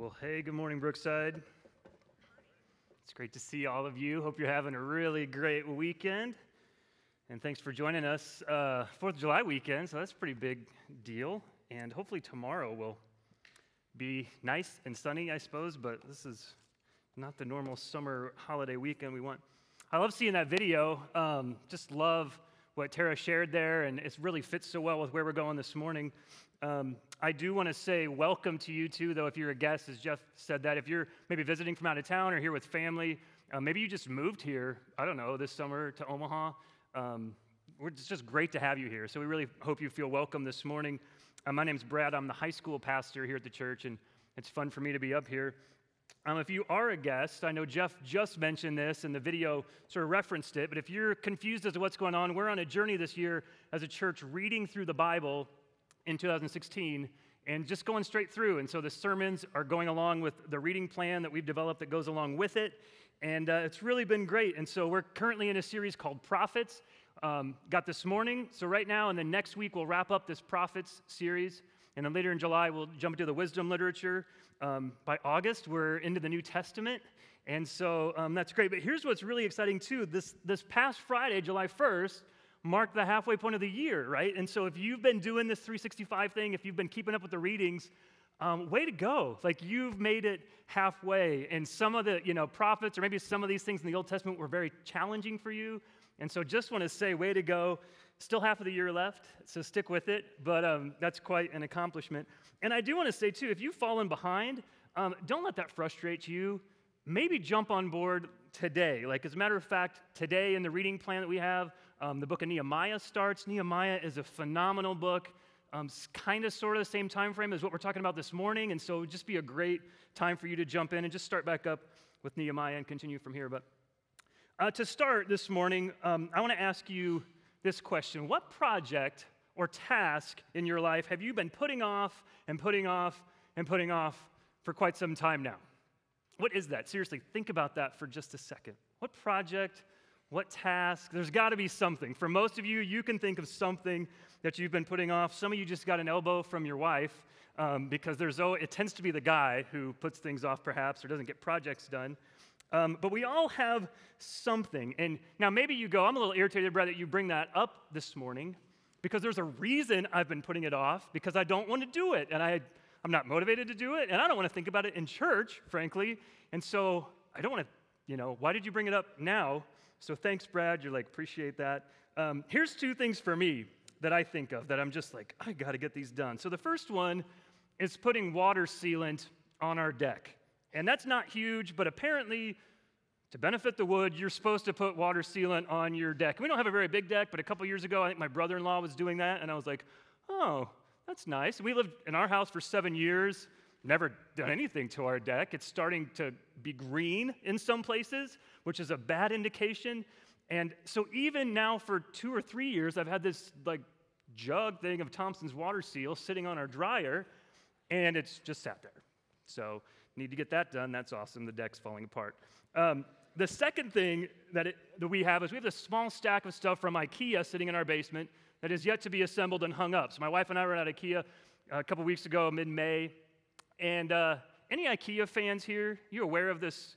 Well, hey, good morning, Brookside. It's great to see all of you. Hope you're having a really great weekend. And thanks for joining us. Uh, Fourth of July weekend, so that's a pretty big deal. And hopefully tomorrow will be nice and sunny, I suppose, but this is not the normal summer holiday weekend we want. I love seeing that video. Um, just love what Tara shared there, and it really fits so well with where we're going this morning. Um, I do want to say welcome to you too, though, if you're a guest, as Jeff said that. If you're maybe visiting from out of town or here with family, uh, maybe you just moved here, I don't know, this summer to Omaha. Um, it's just great to have you here. So we really hope you feel welcome this morning. Uh, my name's Brad. I'm the high school pastor here at the church, and it's fun for me to be up here. Um, if you are a guest, I know Jeff just mentioned this and the video sort of referenced it, but if you're confused as to what's going on, we're on a journey this year as a church reading through the Bible in 2016 and just going straight through. And so the sermons are going along with the reading plan that we've developed that goes along with it. And uh, it's really been great. And so we're currently in a series called Prophets. Um, got this morning. So right now, and then next week, we'll wrap up this Prophets series. And then later in July, we'll jump into the wisdom literature. Um, by August, we're into the New Testament. And so um, that's great. But here's what's really exciting, too. This, this past Friday, July 1st, mark the halfway point of the year, right? And so if you've been doing this 365 thing, if you've been keeping up with the readings, um, way to go. Like you've made it halfway. And some of the, you know, prophets or maybe some of these things in the Old Testament were very challenging for you. And so just want to say, way to go. Still half of the year left, so stick with it. But um, that's quite an accomplishment. And I do want to say, too, if you've fallen behind, um, don't let that frustrate you. Maybe jump on board today. Like, as a matter of fact, today in the reading plan that we have, um, the book of Nehemiah starts. Nehemiah is a phenomenal book. Um, kind of sort of the same time frame as what we're talking about this morning, and so just be a great time for you to jump in and just start back up with Nehemiah and continue from here. But uh, to start this morning, um, I want to ask you this question What project or task in your life have you been putting off and putting off and putting off for quite some time now? What is that? Seriously, think about that for just a second. What project what task? There's got to be something. For most of you, you can think of something that you've been putting off. Some of you just got an elbow from your wife um, because there's oh, it tends to be the guy who puts things off, perhaps, or doesn't get projects done. Um, but we all have something. And now maybe you go, I'm a little irritated, Brad, that you bring that up this morning because there's a reason I've been putting it off because I don't want to do it. And I, I'm not motivated to do it. And I don't want to think about it in church, frankly. And so I don't want to, you know, why did you bring it up now? So thanks, Brad. You're like, appreciate that. Um, here's two things for me that I think of that I'm just like, I got to get these done. So the first one is putting water sealant on our deck. And that's not huge, but apparently, to benefit the wood, you're supposed to put water sealant on your deck. We don't have a very big deck, but a couple years ago, I think my brother in law was doing that, and I was like, oh, that's nice. We lived in our house for seven years, never done anything to our deck. It's starting to be green in some places, which is a bad indication. And so even now for two or three years, I've had this like jug thing of Thompson's water seal sitting on our dryer, and it's just sat there. So need to get that done. That's awesome. The deck's falling apart. Um, the second thing that, it, that we have is we have this small stack of stuff from IKEA sitting in our basement that is yet to be assembled and hung up. So my wife and I were at IKEA a couple weeks ago, mid-May, and uh, any IKEA fans here? You aware of this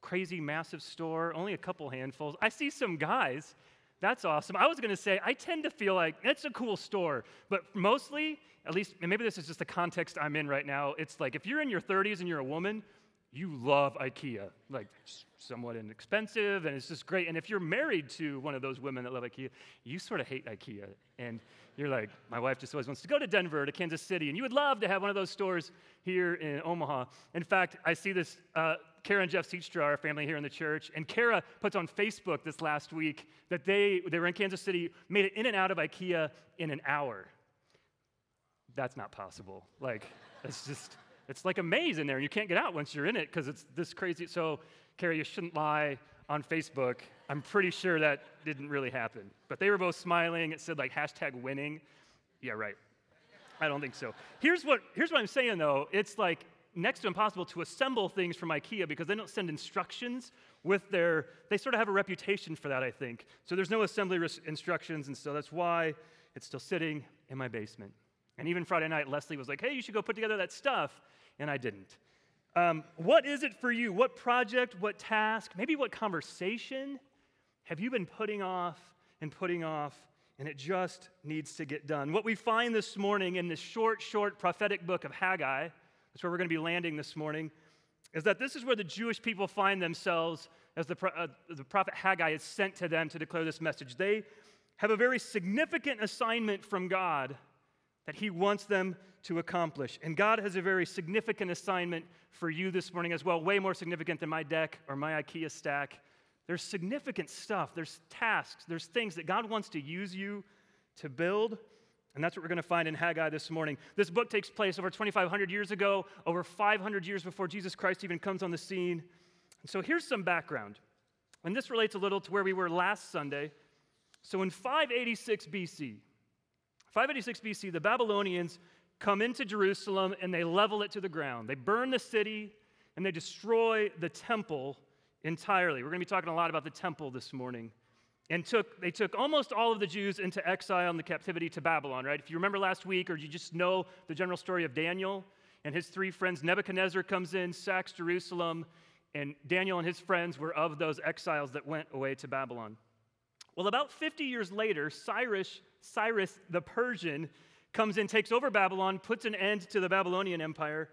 crazy, massive store, only a couple handfuls. I see some guys. That's awesome. I was going to say, I tend to feel like it's a cool store, but mostly, at least, and maybe this is just the context I'm in right now, it's like if you're in your 30s and you're a woman, you love IKEA. Like, somewhat inexpensive and it's just great. And if you're married to one of those women that love IKEA, you sort of hate IKEA. And you're like, my wife just always wants to go to Denver, to Kansas City, and you would love to have one of those stores here in Omaha. In fact, I see this. Uh, Kara and Jeff Seatstra, our family here in the church, and Kara puts on Facebook this last week that they, they were in Kansas City, made it in and out of IKEA in an hour. That's not possible. Like, it's just, it's like a maze in there, and you can't get out once you're in it because it's this crazy. So, Kara, you shouldn't lie on Facebook. I'm pretty sure that didn't really happen. But they were both smiling. It said like hashtag winning. Yeah, right. I don't think so. Here's what, here's what I'm saying though. It's like next to impossible to assemble things from IKEA because they don't send instructions with their, they sort of have a reputation for that, I think. So there's no assembly res- instructions, and so that's why it's still sitting in my basement. And even Friday night, Leslie was like, hey, you should go put together that stuff. And I didn't. Um, what is it for you? What project, what task, maybe what conversation have you been putting off and putting off, and it just needs to get done? What we find this morning in this short, short prophetic book of Haggai, that's where we're going to be landing this morning, is that this is where the Jewish people find themselves as the, uh, the prophet Haggai is sent to them to declare this message. They have a very significant assignment from God that He wants them to accomplish. And God has a very significant assignment for you this morning as well, way more significant than my deck or my IKEA stack. There's significant stuff, there's tasks, there's things that God wants to use you to build. And that's what we're going to find in Haggai this morning. This book takes place over 2,500 years ago, over 500 years before Jesus Christ even comes on the scene. And so here's some background. And this relates a little to where we were last Sunday. So in 586 BC, 586 BC, the Babylonians come into Jerusalem and they level it to the ground. They burn the city and they destroy the temple entirely. We're going to be talking a lot about the temple this morning. And took, they took almost all of the Jews into exile and the captivity to Babylon, right? If you remember last week, or you just know the general story of Daniel and his three friends, Nebuchadnezzar comes in, sacks Jerusalem, and Daniel and his friends were of those exiles that went away to Babylon. Well, about 50 years later, Cyrus, Cyrus the Persian comes in, takes over Babylon, puts an end to the Babylonian Empire,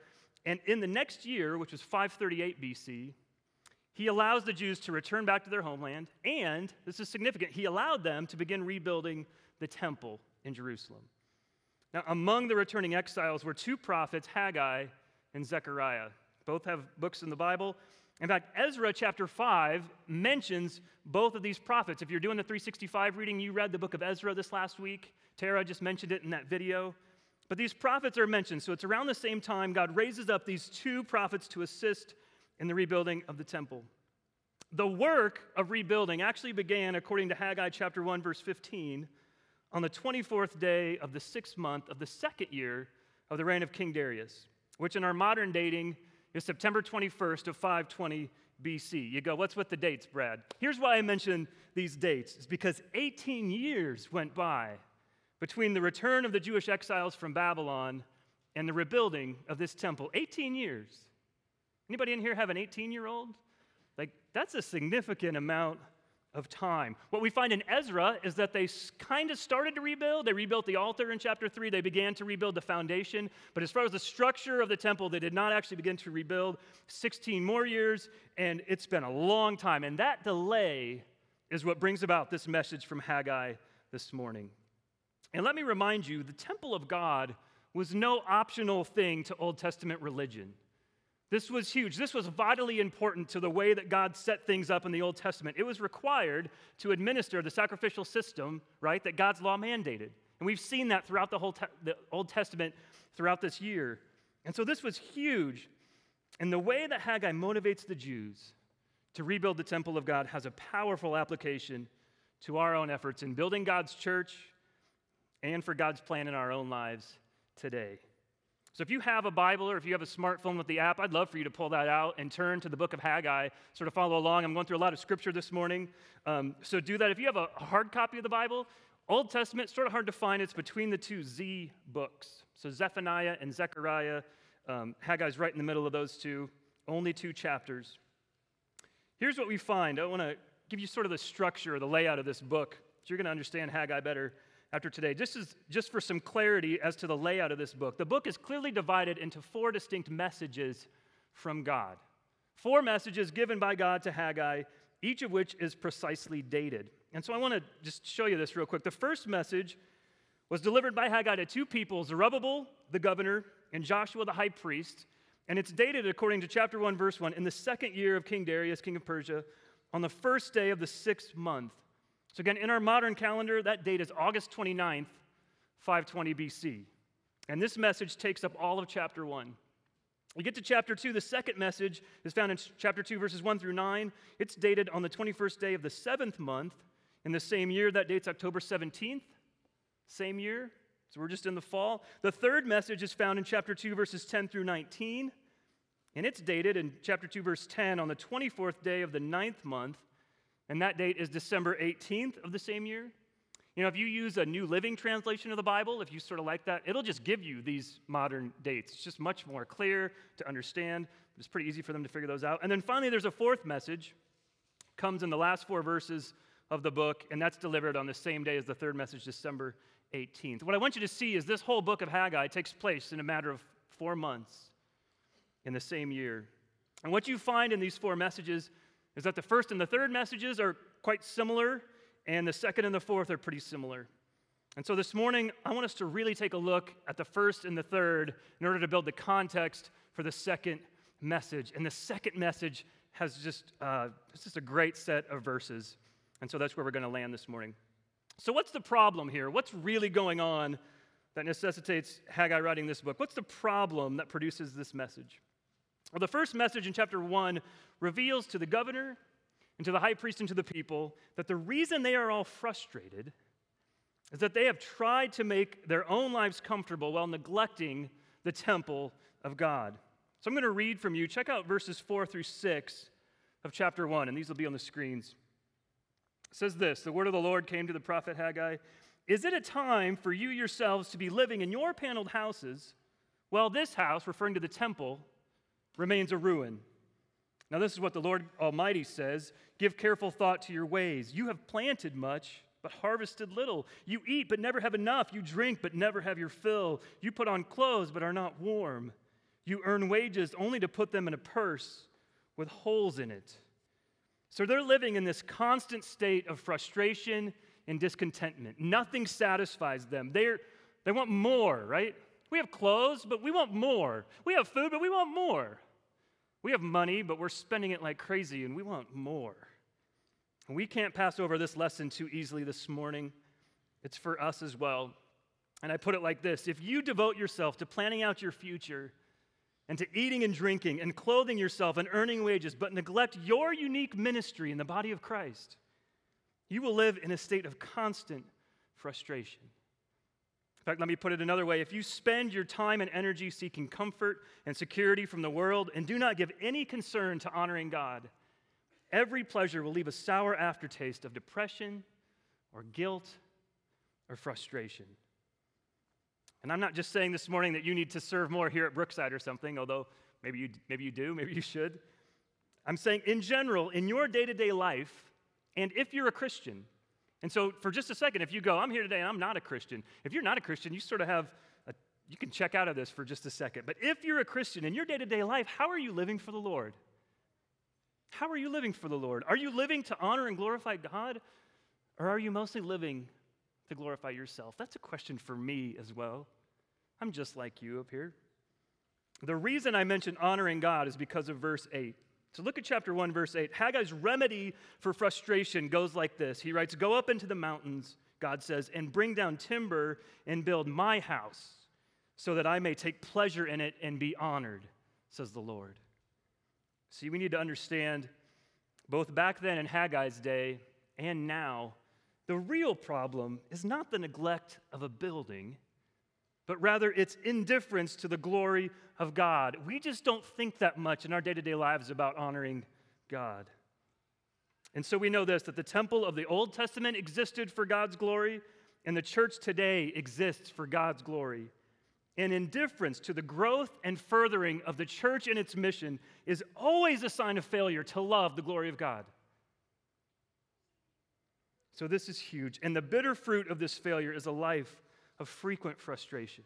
and in the next year, which was 538 BC, he allows the Jews to return back to their homeland, and this is significant, he allowed them to begin rebuilding the temple in Jerusalem. Now, among the returning exiles were two prophets, Haggai and Zechariah. Both have books in the Bible. In fact, Ezra chapter 5 mentions both of these prophets. If you're doing the 365 reading, you read the book of Ezra this last week. Tara just mentioned it in that video. But these prophets are mentioned. So it's around the same time God raises up these two prophets to assist in the rebuilding of the temple. The work of rebuilding actually began, according to Haggai chapter 1, verse 15, on the 24th day of the sixth month of the second year of the reign of King Darius, which in our modern dating is September 21st of 520 BC. You go, what's with the dates, Brad? Here's why I mention these dates. It's because 18 years went by between the return of the Jewish exiles from Babylon and the rebuilding of this temple. 18 years. Anybody in here have an 18 year old? Like, that's a significant amount of time. What we find in Ezra is that they kind of started to rebuild. They rebuilt the altar in chapter 3. They began to rebuild the foundation. But as far as the structure of the temple, they did not actually begin to rebuild. 16 more years, and it's been a long time. And that delay is what brings about this message from Haggai this morning. And let me remind you the temple of God was no optional thing to Old Testament religion. This was huge. This was vitally important to the way that God set things up in the Old Testament. It was required to administer the sacrificial system, right, that God's law mandated. And we've seen that throughout the whole te- the Old Testament throughout this year. And so this was huge. And the way that Haggai motivates the Jews to rebuild the temple of God has a powerful application to our own efforts in building God's church and for God's plan in our own lives today. So if you have a Bible or if you have a smartphone with the app, I'd love for you to pull that out and turn to the book of Haggai, sort of follow along. I'm going through a lot of scripture this morning. Um, so do that. If you have a hard copy of the Bible, Old Testament, sort of hard to find. It's between the two Z books. So Zephaniah and Zechariah. Um, Haggai's right in the middle of those two, only two chapters. Here's what we find. I want to give you sort of the structure, or the layout of this book, so you're going to understand Haggai better after today. Just, as, just for some clarity as to the layout of this book, the book is clearly divided into four distinct messages from God. Four messages given by God to Haggai, each of which is precisely dated. And so I want to just show you this real quick. The first message was delivered by Haggai to two people Zerubbabel, the governor, and Joshua, the high priest. And it's dated, according to chapter 1, verse 1, in the second year of King Darius, king of Persia, on the first day of the sixth month so, again, in our modern calendar, that date is August 29th, 520 BC. And this message takes up all of chapter 1. We get to chapter 2. The second message is found in chapter 2, verses 1 through 9. It's dated on the 21st day of the seventh month in the same year. That date's October 17th, same year. So we're just in the fall. The third message is found in chapter 2, verses 10 through 19. And it's dated in chapter 2, verse 10 on the 24th day of the ninth month and that date is December 18th of the same year. You know, if you use a New Living Translation of the Bible, if you sort of like that, it'll just give you these modern dates. It's just much more clear to understand. It's pretty easy for them to figure those out. And then finally, there's a fourth message, comes in the last four verses of the book, and that's delivered on the same day as the third message, December 18th. What I want you to see is this whole book of Haggai takes place in a matter of four months in the same year. And what you find in these four messages is that the first and the third messages are quite similar and the second and the fourth are pretty similar. And so this morning, I want us to really take a look at the first and the third in order to build the context for the second message. And the second message has just, uh, it's just a great set of verses. And so that's where we're going to land this morning. So, what's the problem here? What's really going on that necessitates Haggai writing this book? What's the problem that produces this message? Well, the first message in chapter one reveals to the governor and to the high priest and to the people that the reason they are all frustrated is that they have tried to make their own lives comfortable while neglecting the temple of God. So I'm going to read from you. Check out verses 4 through 6 of chapter 1, and these will be on the screens. It says this The word of the Lord came to the prophet Haggai Is it a time for you yourselves to be living in your paneled houses while this house, referring to the temple, remains a ruin? Now, this is what the Lord Almighty says Give careful thought to your ways. You have planted much, but harvested little. You eat, but never have enough. You drink, but never have your fill. You put on clothes, but are not warm. You earn wages only to put them in a purse with holes in it. So they're living in this constant state of frustration and discontentment. Nothing satisfies them. They're, they want more, right? We have clothes, but we want more. We have food, but we want more. We have money, but we're spending it like crazy and we want more. And we can't pass over this lesson too easily this morning. It's for us as well. And I put it like this if you devote yourself to planning out your future and to eating and drinking and clothing yourself and earning wages, but neglect your unique ministry in the body of Christ, you will live in a state of constant frustration fact, let me put it another way. If you spend your time and energy seeking comfort and security from the world and do not give any concern to honoring God, every pleasure will leave a sour aftertaste of depression or guilt or frustration. And I'm not just saying this morning that you need to serve more here at Brookside or something, although maybe you, maybe you do, maybe you should. I'm saying in general, in your day to day life, and if you're a Christian, and so, for just a second, if you go, I'm here today and I'm not a Christian, if you're not a Christian, you sort of have, a, you can check out of this for just a second. But if you're a Christian in your day to day life, how are you living for the Lord? How are you living for the Lord? Are you living to honor and glorify God? Or are you mostly living to glorify yourself? That's a question for me as well. I'm just like you up here. The reason I mention honoring God is because of verse 8. So look at chapter 1, verse 8. Haggai's remedy for frustration goes like this He writes, Go up into the mountains, God says, and bring down timber and build my house, so that I may take pleasure in it and be honored, says the Lord. See, we need to understand both back then in Haggai's day and now, the real problem is not the neglect of a building but rather it's indifference to the glory of God. We just don't think that much in our day to day lives about honoring God. And so we know this that the temple of the Old Testament existed for God's glory, and the church today exists for God's glory. And indifference to the growth and furthering of the church and its mission is always a sign of failure to love the glory of God. So, this is huge. And the bitter fruit of this failure is a life of frequent frustration.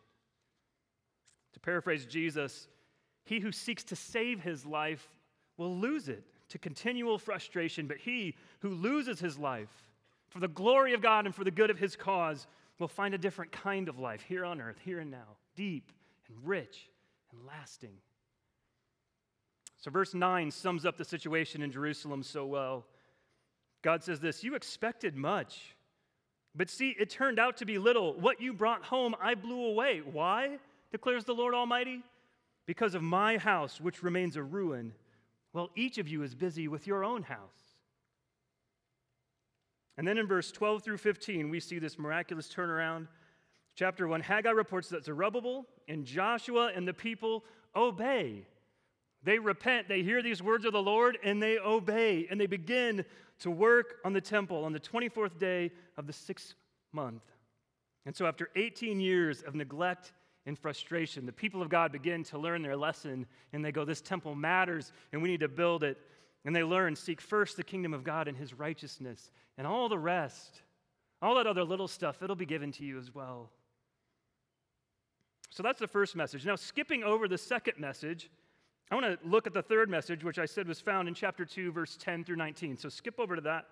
To paraphrase Jesus, he who seeks to save his life will lose it to continual frustration, but he who loses his life for the glory of God and for the good of his cause will find a different kind of life here on earth, here and now, deep and rich and lasting. So, verse 9 sums up the situation in Jerusalem so well. God says this You expected much but see, it turned out to be little. What you brought home, I blew away. Why? declares the Lord Almighty. Because of my house, which remains a ruin. Well, each of you is busy with your own house. And then in verse 12 through 15, we see this miraculous turnaround. Chapter 1 Haggai reports that Zerubbabel and Joshua and the people obey. They repent, they hear these words of the Lord, and they obey, and they begin to work on the temple on the 24th day of the sixth month. And so, after 18 years of neglect and frustration, the people of God begin to learn their lesson and they go, This temple matters and we need to build it. And they learn, seek first the kingdom of God and his righteousness, and all the rest, all that other little stuff, it'll be given to you as well. So that's the first message. Now, skipping over the second message, I want to look at the third message, which I said was found in chapter 2, verse 10 through 19. So skip over to that.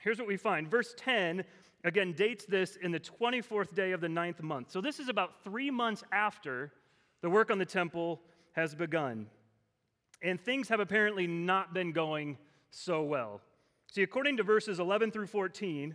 Here's what we find. Verse 10, again, dates this in the 24th day of the ninth month. So this is about three months after the work on the temple has begun. And things have apparently not been going so well. See, according to verses 11 through 14,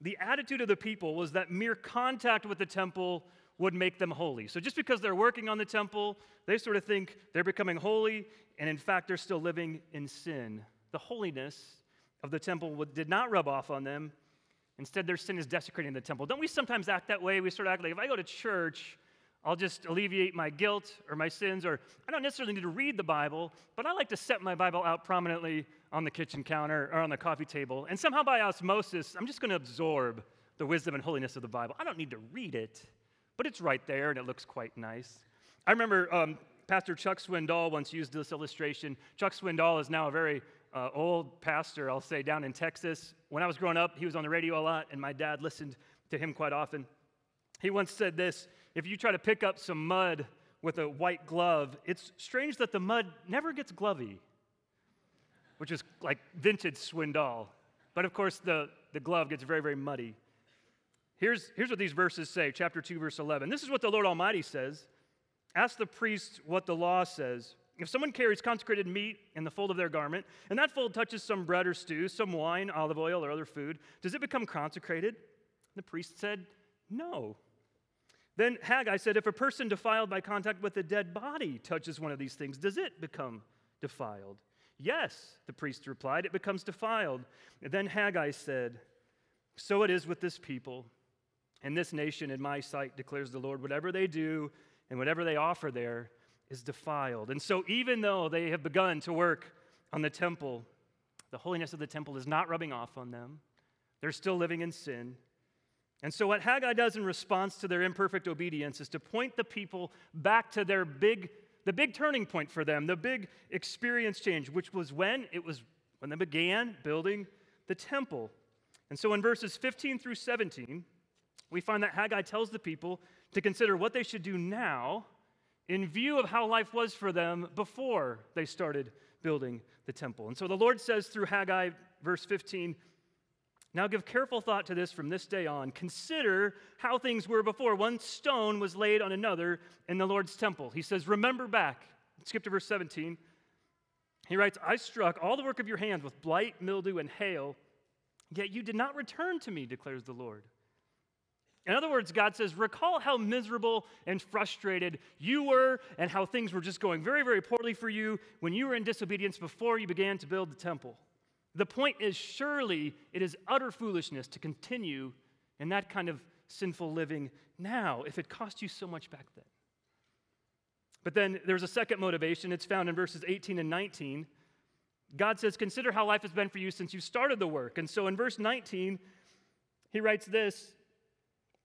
the attitude of the people was that mere contact with the temple would make them holy. So just because they're working on the temple, they sort of think they're becoming holy, and in fact, they're still living in sin. The holiness of the temple did not rub off on them. Instead, their sin is desecrating the temple. Don't we sometimes act that way? We sort of act like if I go to church, I'll just alleviate my guilt or my sins, or I don't necessarily need to read the Bible, but I like to set my Bible out prominently on the kitchen counter or on the coffee table. And somehow by osmosis, I'm just going to absorb the wisdom and holiness of the Bible. I don't need to read it, but it's right there and it looks quite nice. I remember um, Pastor Chuck Swindoll once used this illustration. Chuck Swindoll is now a very uh, old pastor, I'll say, down in Texas. When I was growing up, he was on the radio a lot, and my dad listened to him quite often. He once said this if you try to pick up some mud with a white glove, it's strange that the mud never gets glovy, which is like vintage Swindoll. But of course, the, the glove gets very, very muddy. Here's, here's what these verses say, chapter 2, verse 11. This is what the Lord Almighty says Ask the priest what the law says. If someone carries consecrated meat in the fold of their garment, and that fold touches some bread or stew, some wine, olive oil, or other food, does it become consecrated? The priest said, No. Then Haggai said, If a person defiled by contact with a dead body touches one of these things, does it become defiled? Yes, the priest replied, it becomes defiled. And then Haggai said, So it is with this people and this nation in my sight, declares the Lord. Whatever they do and whatever they offer there is defiled. And so, even though they have begun to work on the temple, the holiness of the temple is not rubbing off on them. They're still living in sin. And so, what Haggai does in response to their imperfect obedience is to point the people back to their big, the big turning point for them, the big experience change, which was when it was when they began building the temple. And so, in verses 15 through 17, we find that Haggai tells the people to consider what they should do now in view of how life was for them before they started building the temple. And so the Lord says through Haggai, verse 15, now give careful thought to this from this day on. Consider how things were before. One stone was laid on another in the Lord's temple. He says, Remember back. Skip to verse 17. He writes, I struck all the work of your hands with blight, mildew, and hail, yet you did not return to me, declares the Lord. In other words, God says, recall how miserable and frustrated you were and how things were just going very, very poorly for you when you were in disobedience before you began to build the temple. The point is, surely it is utter foolishness to continue in that kind of sinful living now if it cost you so much back then. But then there's a second motivation. It's found in verses 18 and 19. God says, Consider how life has been for you since you started the work. And so in verse 19, he writes this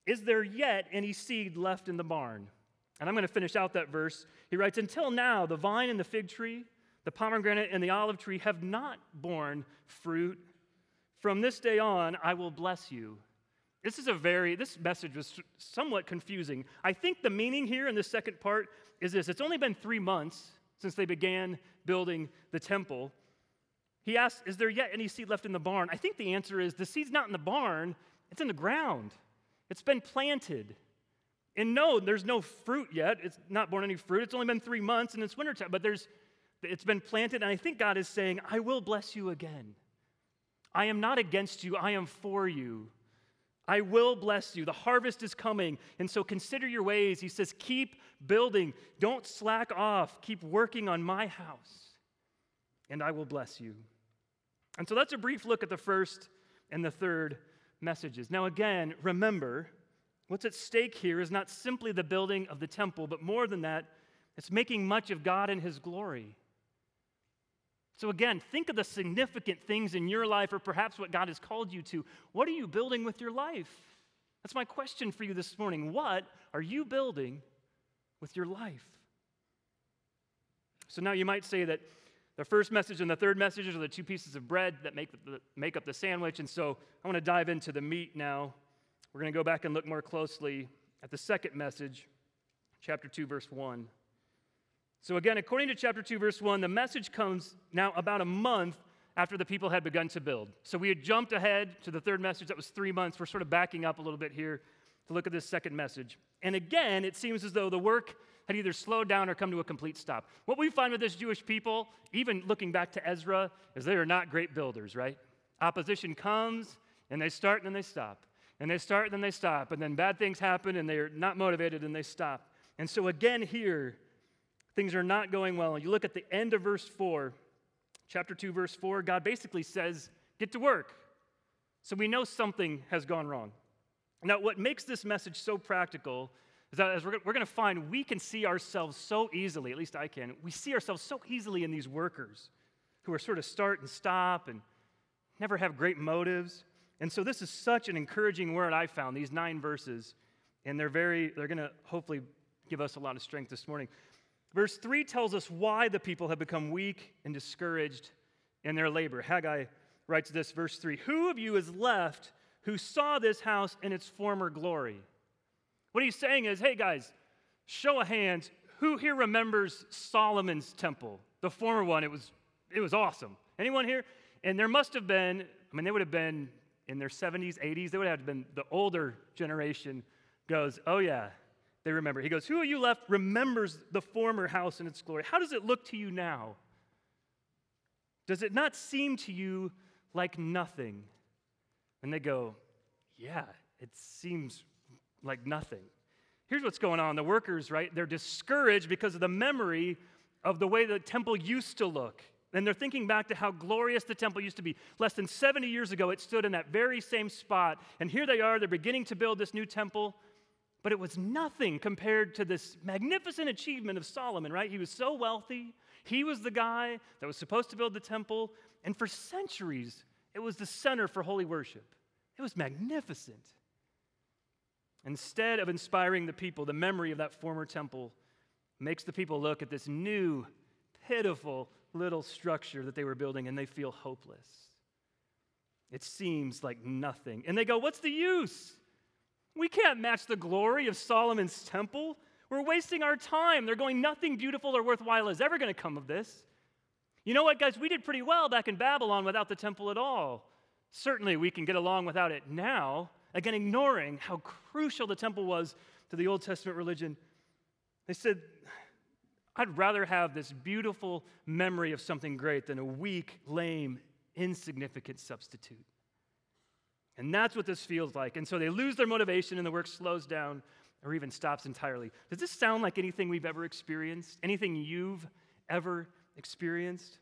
is there yet any seed left in the barn? And I'm going to finish out that verse. He writes, Until now, the vine and the fig tree, the pomegranate and the olive tree have not borne fruit. From this day on, I will bless you. This is a very, this message was somewhat confusing. I think the meaning here in the second part is this it's only been three months since they began building the temple. He asks, Is there yet any seed left in the barn? I think the answer is the seed's not in the barn, it's in the ground. It's been planted. And no, there's no fruit yet. It's not born any fruit. It's only been three months and it's wintertime, but there's it's been planted, and I think God is saying, I will bless you again. I am not against you, I am for you. I will bless you. The harvest is coming. And so consider your ways. He says, keep building. Don't slack off. Keep working on my house, and I will bless you. And so that's a brief look at the first and the third messages. Now, again, remember, what's at stake here is not simply the building of the temple, but more than that, it's making much of God and His glory. So, again, think of the significant things in your life or perhaps what God has called you to. What are you building with your life? That's my question for you this morning. What are you building with your life? So, now you might say that the first message and the third message are the two pieces of bread that make, the, make up the sandwich. And so, I want to dive into the meat now. We're going to go back and look more closely at the second message, chapter 2, verse 1. So, again, according to chapter 2, verse 1, the message comes now about a month after the people had begun to build. So, we had jumped ahead to the third message. That was three months. We're sort of backing up a little bit here to look at this second message. And again, it seems as though the work had either slowed down or come to a complete stop. What we find with this Jewish people, even looking back to Ezra, is they are not great builders, right? Opposition comes, and they start and then they stop. And they start and then they stop. And then bad things happen, and they're not motivated and they stop. And so, again, here, things are not going well. And you look at the end of verse 4, chapter 2, verse 4, God basically says, Get to work. So we know something has gone wrong. Now, what makes this message so practical is that as we're, we're going to find, we can see ourselves so easily, at least I can, we see ourselves so easily in these workers who are sort of start and stop and never have great motives. And so this is such an encouraging word I found, these nine verses, and they're very, they're going to hopefully give us a lot of strength this morning. Verse 3 tells us why the people have become weak and discouraged in their labor. Haggai writes this, verse 3 Who of you is left who saw this house in its former glory? What he's saying is, hey guys, show of hands, who here remembers Solomon's temple? The former one, it was, it was awesome. Anyone here? And there must have been, I mean, they would have been in their 70s, 80s, they would have been the older generation goes, oh yeah, they remember. He goes, Who of you left remembers the former house and its glory? How does it look to you now? Does it not seem to you like nothing? And they go, Yeah, it seems like nothing. Here's what's going on the workers, right? They're discouraged because of the memory of the way the temple used to look. And they're thinking back to how glorious the temple used to be. Less than 70 years ago, it stood in that very same spot. And here they are, they're beginning to build this new temple but it was nothing compared to this magnificent achievement of Solomon, right? He was so wealthy. He was the guy that was supposed to build the temple. And for centuries, it was the center for holy worship. It was magnificent. Instead of inspiring the people, the memory of that former temple makes the people look at this new, pitiful little structure that they were building and they feel hopeless. It seems like nothing. And they go, What's the use? We can't match the glory of Solomon's temple. We're wasting our time. They're going, nothing beautiful or worthwhile is ever going to come of this. You know what, guys? We did pretty well back in Babylon without the temple at all. Certainly, we can get along without it now. Again, ignoring how crucial the temple was to the Old Testament religion. They said, I'd rather have this beautiful memory of something great than a weak, lame, insignificant substitute. And that's what this feels like. And so they lose their motivation and the work slows down or even stops entirely. Does this sound like anything we've ever experienced? Anything you've ever experienced?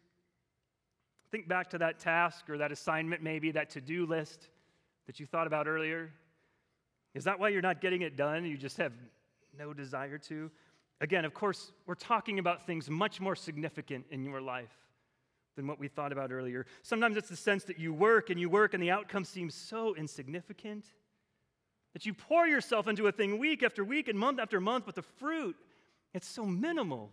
Think back to that task or that assignment, maybe, that to do list that you thought about earlier. Is that why you're not getting it done? You just have no desire to? Again, of course, we're talking about things much more significant in your life than what we thought about earlier. Sometimes it's the sense that you work and you work and the outcome seems so insignificant that you pour yourself into a thing week after week and month after month, but the fruit, it's so minimal.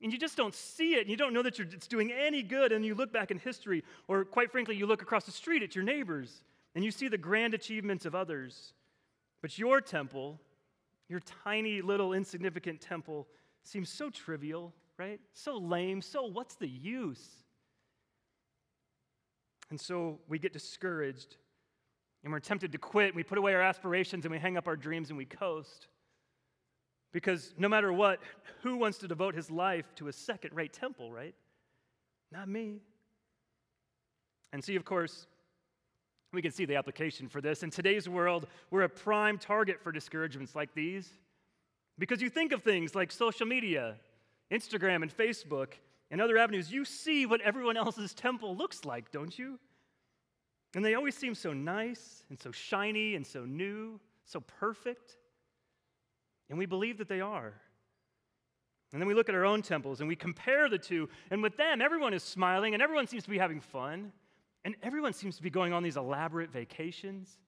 And you just don't see it, and you don't know that it's doing any good. And you look back in history, or quite frankly, you look across the street at your neighbors, and you see the grand achievements of others. But your temple, your tiny little insignificant temple, seems so trivial, right? So lame. So what's the use? And so we get discouraged and we're tempted to quit. We put away our aspirations and we hang up our dreams and we coast. Because no matter what, who wants to devote his life to a second rate temple, right? Not me. And see, of course, we can see the application for this. In today's world, we're a prime target for discouragements like these. Because you think of things like social media, Instagram, and Facebook, and other avenues, you see what everyone else's temple looks like, don't you? And they always seem so nice and so shiny and so new, so perfect. And we believe that they are. And then we look at our own temples and we compare the two. And with them, everyone is smiling and everyone seems to be having fun. And everyone seems to be going on these elaborate vacations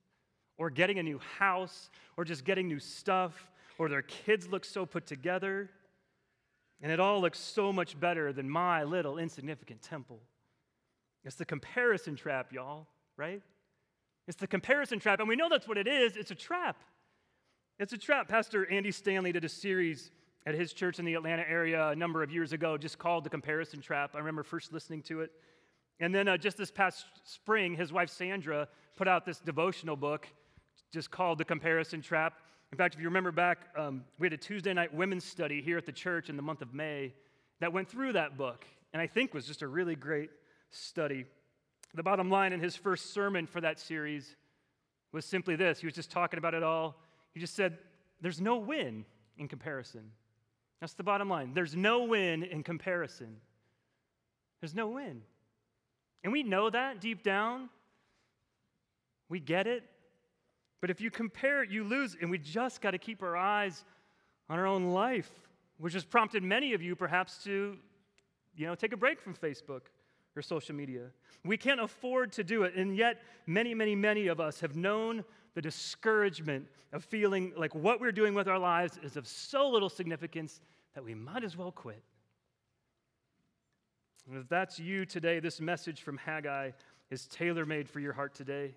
or getting a new house or just getting new stuff or their kids look so put together. And it all looks so much better than my little insignificant temple. It's the comparison trap, y'all, right? It's the comparison trap. And we know that's what it is. It's a trap. It's a trap. Pastor Andy Stanley did a series at his church in the Atlanta area a number of years ago just called The Comparison Trap. I remember first listening to it. And then uh, just this past spring, his wife Sandra put out this devotional book just called The Comparison Trap. In fact, if you remember back, um, we had a Tuesday night women's study here at the church in the month of May that went through that book, and I think was just a really great study. The bottom line in his first sermon for that series was simply this he was just talking about it all. He just said, There's no win in comparison. That's the bottom line. There's no win in comparison. There's no win. And we know that deep down. We get it. But if you compare it, you lose. And we just got to keep our eyes on our own life, which has prompted many of you perhaps to, you know, take a break from Facebook or social media. We can't afford to do it. And yet, many, many, many of us have known the discouragement of feeling like what we're doing with our lives is of so little significance that we might as well quit. And if that's you today, this message from Haggai is tailor made for your heart today.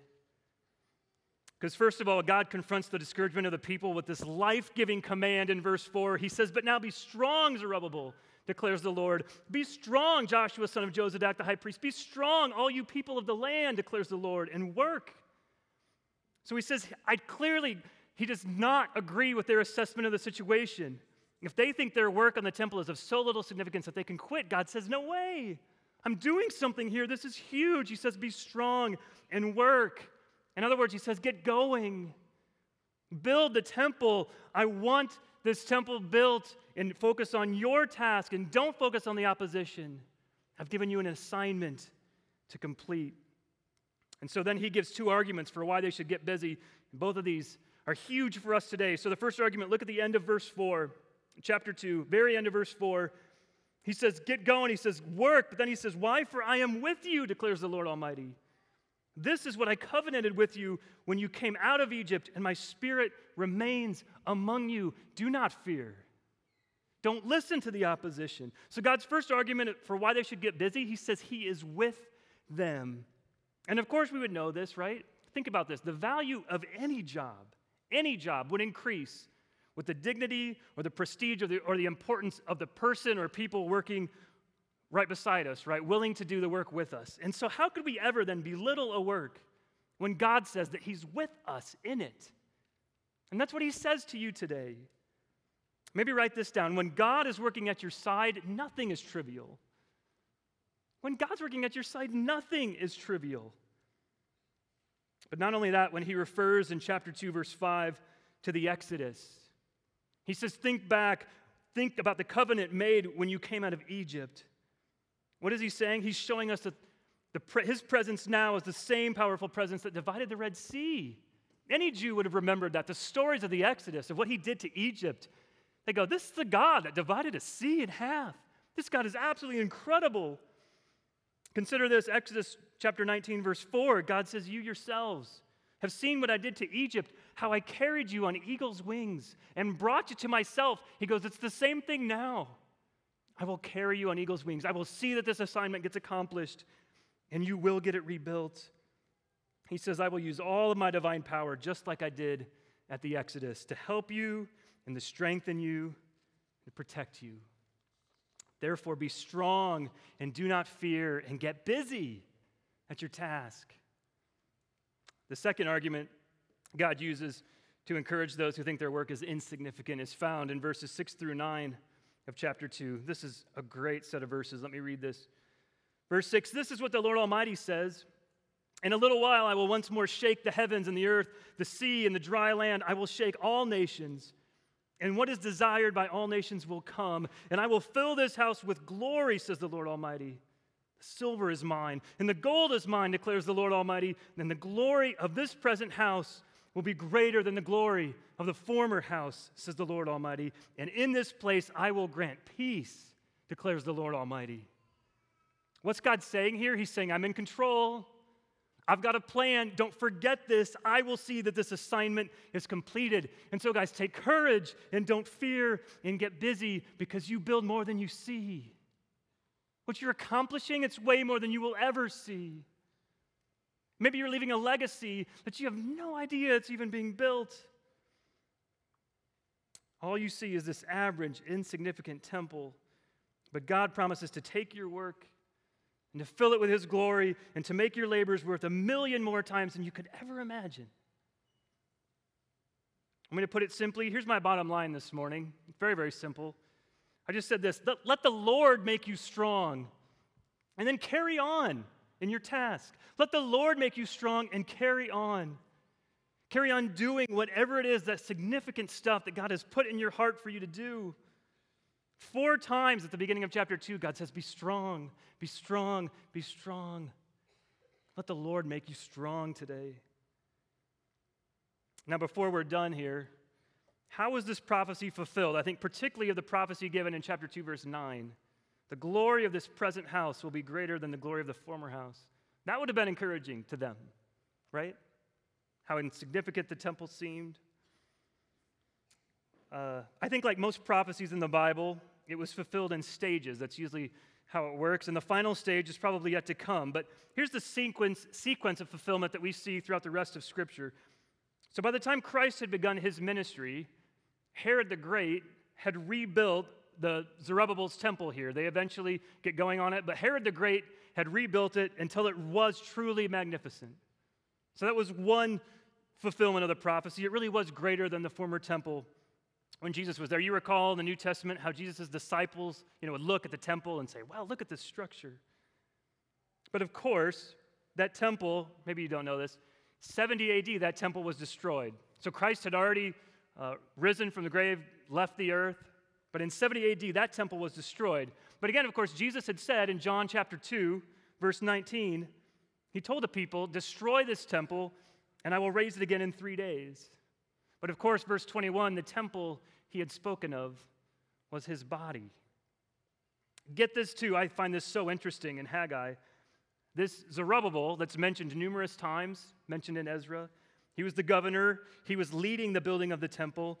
Because, first of all, God confronts the discouragement of the people with this life giving command in verse 4. He says, But now be strong, Zerubbabel, declares the Lord. Be strong, Joshua, son of Jozadak, the high priest. Be strong, all you people of the land, declares the Lord, and work. So he says, I clearly, he does not agree with their assessment of the situation. If they think their work on the temple is of so little significance that they can quit, God says, No way. I'm doing something here. This is huge. He says, Be strong and work. In other words, he says, Get going. Build the temple. I want this temple built and focus on your task and don't focus on the opposition. I've given you an assignment to complete. And so then he gives two arguments for why they should get busy. Both of these are huge for us today. So the first argument, look at the end of verse 4 chapter 2, very end of verse 4. He says, Get going. He says, Work. But then he says, Why? For I am with you, declares the Lord Almighty. This is what I covenanted with you when you came out of Egypt, and my spirit remains among you. Do not fear. Don't listen to the opposition. So, God's first argument for why they should get busy, he says he is with them. And of course, we would know this, right? Think about this the value of any job, any job would increase with the dignity or the prestige or the, or the importance of the person or people working right beside us, right? Willing to do the work with us. And so, how could we ever then belittle a work when God says that He's with us in it? And that's what He says to you today. Maybe write this down. When God is working at your side, nothing is trivial. When God's working at your side, nothing is trivial. But not only that, when he refers in chapter 2, verse 5 to the Exodus, he says, Think back, think about the covenant made when you came out of Egypt. What is he saying? He's showing us that his presence now is the same powerful presence that divided the Red Sea. Any Jew would have remembered that. The stories of the Exodus, of what he did to Egypt, they go, This is the God that divided a sea in half. This God is absolutely incredible. Consider this Exodus chapter 19, verse 4. God says, You yourselves have seen what I did to Egypt, how I carried you on eagle's wings and brought you to myself. He goes, It's the same thing now. I will carry you on eagle's wings. I will see that this assignment gets accomplished and you will get it rebuilt. He says, I will use all of my divine power, just like I did at the Exodus, to help you and to strengthen you and protect you. Therefore, be strong and do not fear and get busy at your task. The second argument God uses to encourage those who think their work is insignificant is found in verses 6 through 9 of chapter 2. This is a great set of verses. Let me read this. Verse 6 This is what the Lord Almighty says. In a little while, I will once more shake the heavens and the earth, the sea and the dry land. I will shake all nations, and what is desired by all nations will come. And I will fill this house with glory, says the Lord Almighty. The silver is mine, and the gold is mine, declares the Lord Almighty. Then the glory of this present house will be greater than the glory of the former house, says the Lord Almighty, and in this place I will grant peace, declares the Lord Almighty. What's God saying here? He's saying, I'm in control. I've got a plan. Don't forget this. I will see that this assignment is completed. And so, guys, take courage and don't fear and get busy because you build more than you see. What you're accomplishing, it's way more than you will ever see. Maybe you're leaving a legacy that you have no idea it's even being built. All you see is this average, insignificant temple. But God promises to take your work and to fill it with His glory and to make your labors worth a million more times than you could ever imagine. I'm going to put it simply. Here's my bottom line this morning. Very, very simple. I just said this let, the Lord make you strong, and then carry on in your task. Let the Lord make you strong and carry on. Carry on doing whatever it is, that significant stuff that God has put in your heart for you to do. Four times at the beginning of chapter 2, God says, Be strong, be strong, be strong. Let the Lord make you strong today. Now, before we're done here, how is this prophecy fulfilled? I think particularly of the prophecy given in chapter 2, verse 9. The glory of this present house will be greater than the glory of the former house. That would have been encouraging to them, right? How insignificant the temple seemed. Uh, I think, like most prophecies in the Bible, it was fulfilled in stages. That's usually how it works. And the final stage is probably yet to come. But here's the sequence, sequence of fulfillment that we see throughout the rest of Scripture. So by the time Christ had begun his ministry, Herod the Great had rebuilt the Zerubbabel's temple here. They eventually get going on it, but Herod the Great had rebuilt it until it was truly magnificent. So that was one fulfillment of the prophecy. It really was greater than the former temple when Jesus was there. You recall in the New Testament how Jesus' disciples, you know, would look at the temple and say, "Wow, look at this structure." But of course, that temple, maybe you don't know this, 70 AD, that temple was destroyed. So Christ had already uh, risen from the grave, left the earth, but in 70 AD, that temple was destroyed. But again, of course, Jesus had said in John chapter 2, verse 19, he told the people, Destroy this temple, and I will raise it again in three days. But of course, verse 21, the temple he had spoken of was his body. Get this too, I find this so interesting in Haggai. This Zerubbabel that's mentioned numerous times, mentioned in Ezra, he was the governor, he was leading the building of the temple.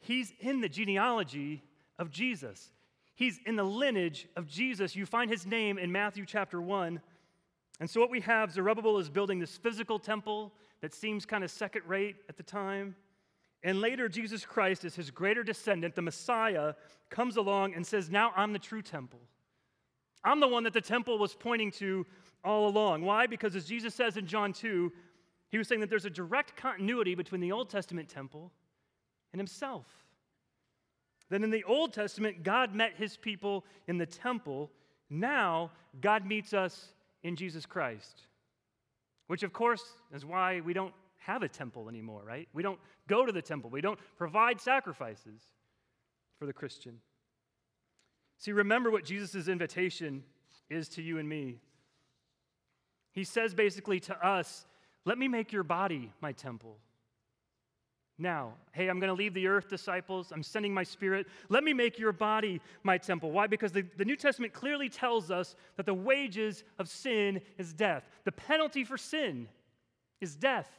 He's in the genealogy of Jesus. He's in the lineage of Jesus. You find his name in Matthew chapter 1. And so, what we have, Zerubbabel is building this physical temple that seems kind of second rate at the time. And later, Jesus Christ, as his greater descendant, the Messiah, comes along and says, Now I'm the true temple. I'm the one that the temple was pointing to all along. Why? Because as Jesus says in John 2, he was saying that there's a direct continuity between the Old Testament temple and himself. Then in the Old Testament, God met his people in the temple. Now, God meets us in Jesus Christ, which, of course, is why we don't have a temple anymore, right? We don't go to the temple, we don't provide sacrifices for the Christian. See, remember what Jesus' invitation is to you and me. He says basically to us, Let me make your body my temple. Now, hey, I'm going to leave the earth, disciples. I'm sending my spirit. Let me make your body my temple. Why? Because the, the New Testament clearly tells us that the wages of sin is death. The penalty for sin is death.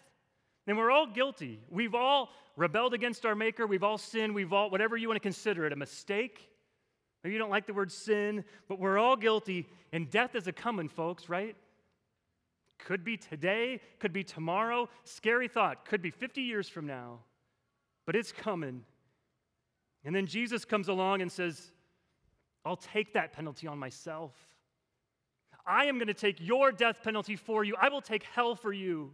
And we're all guilty. We've all rebelled against our Maker. We've all sinned. We've all, whatever you want to consider it, a mistake. Maybe you don't like the word sin, but we're all guilty. And death is a coming, folks, right? Could be today, could be tomorrow. Scary thought. Could be 50 years from now but it's coming. And then Jesus comes along and says, I'll take that penalty on myself. I am going to take your death penalty for you. I will take hell for you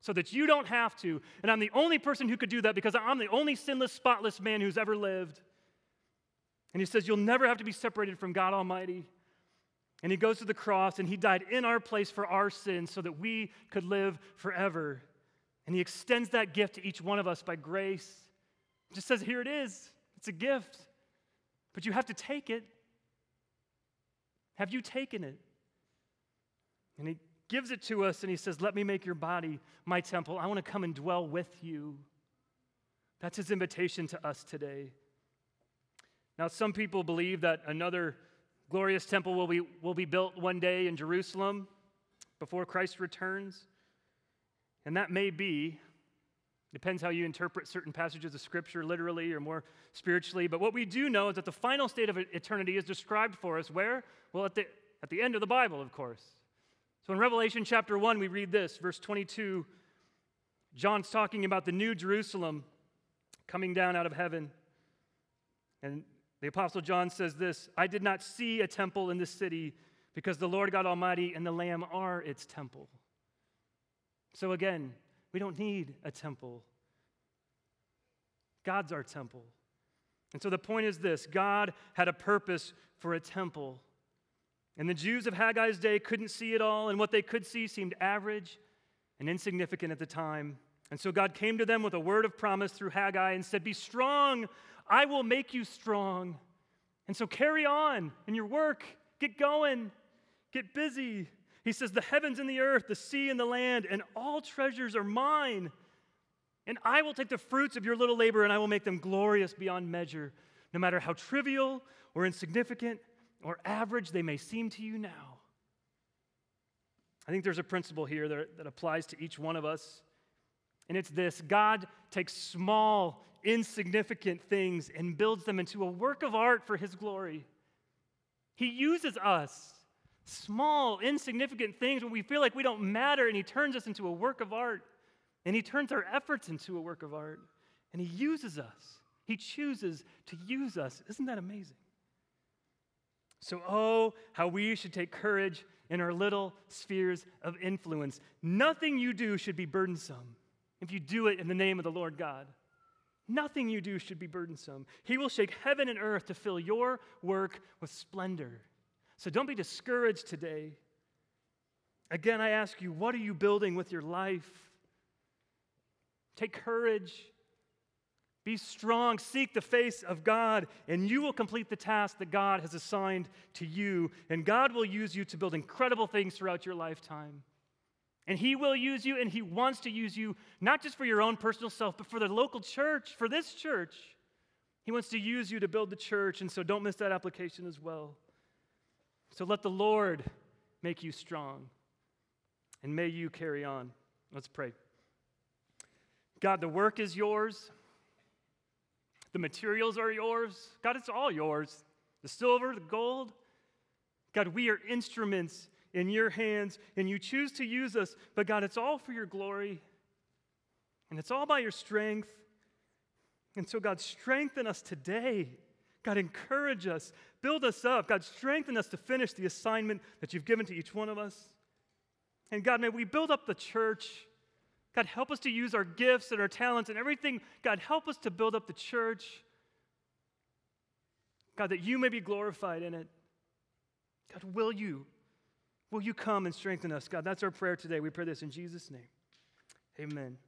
so that you don't have to. And I'm the only person who could do that because I'm the only sinless, spotless man who's ever lived. And he says, You'll never have to be separated from God Almighty. And he goes to the cross and he died in our place for our sins so that we could live forever. And he extends that gift to each one of us by grace. He just says, Here it is. It's a gift. But you have to take it. Have you taken it? And he gives it to us and he says, Let me make your body my temple. I want to come and dwell with you. That's his invitation to us today. Now, some people believe that another glorious temple will be, will be built one day in Jerusalem before Christ returns. And that may be, depends how you interpret certain passages of Scripture, literally or more spiritually. But what we do know is that the final state of eternity is described for us where? Well, at the, at the end of the Bible, of course. So in Revelation chapter 1, we read this, verse 22. John's talking about the new Jerusalem coming down out of heaven. And the Apostle John says this I did not see a temple in this city because the Lord God Almighty and the Lamb are its temple. So again, we don't need a temple. God's our temple. And so the point is this God had a purpose for a temple. And the Jews of Haggai's day couldn't see it all, and what they could see seemed average and insignificant at the time. And so God came to them with a word of promise through Haggai and said, Be strong, I will make you strong. And so carry on in your work, get going, get busy. He says, The heavens and the earth, the sea and the land, and all treasures are mine. And I will take the fruits of your little labor and I will make them glorious beyond measure, no matter how trivial or insignificant or average they may seem to you now. I think there's a principle here that, that applies to each one of us. And it's this God takes small, insignificant things and builds them into a work of art for his glory. He uses us, small, insignificant things when we feel like we don't matter, and he turns us into a work of art. And he turns our efforts into a work of art. And he uses us. He chooses to use us. Isn't that amazing? So, oh, how we should take courage in our little spheres of influence. Nothing you do should be burdensome if you do it in the name of the Lord God. Nothing you do should be burdensome. He will shake heaven and earth to fill your work with splendor. So don't be discouraged today. Again, I ask you, what are you building with your life? Take courage. Be strong. Seek the face of God, and you will complete the task that God has assigned to you. And God will use you to build incredible things throughout your lifetime. And He will use you, and He wants to use you, not just for your own personal self, but for the local church, for this church. He wants to use you to build the church, and so don't miss that application as well. So let the Lord make you strong, and may you carry on. Let's pray. God, the work is yours, the materials are yours. God, it's all yours the silver, the gold. God, we are instruments in your hands and you choose to use us. But God, it's all for your glory and it's all by your strength. And so, God, strengthen us today. God, encourage us, build us up. God, strengthen us to finish the assignment that you've given to each one of us. And God, may we build up the church. God, help us to use our gifts and our talents and everything. God, help us to build up the church. God, that you may be glorified in it. God, will you Will you come and strengthen us? God, that's our prayer today. We pray this in Jesus' name. Amen.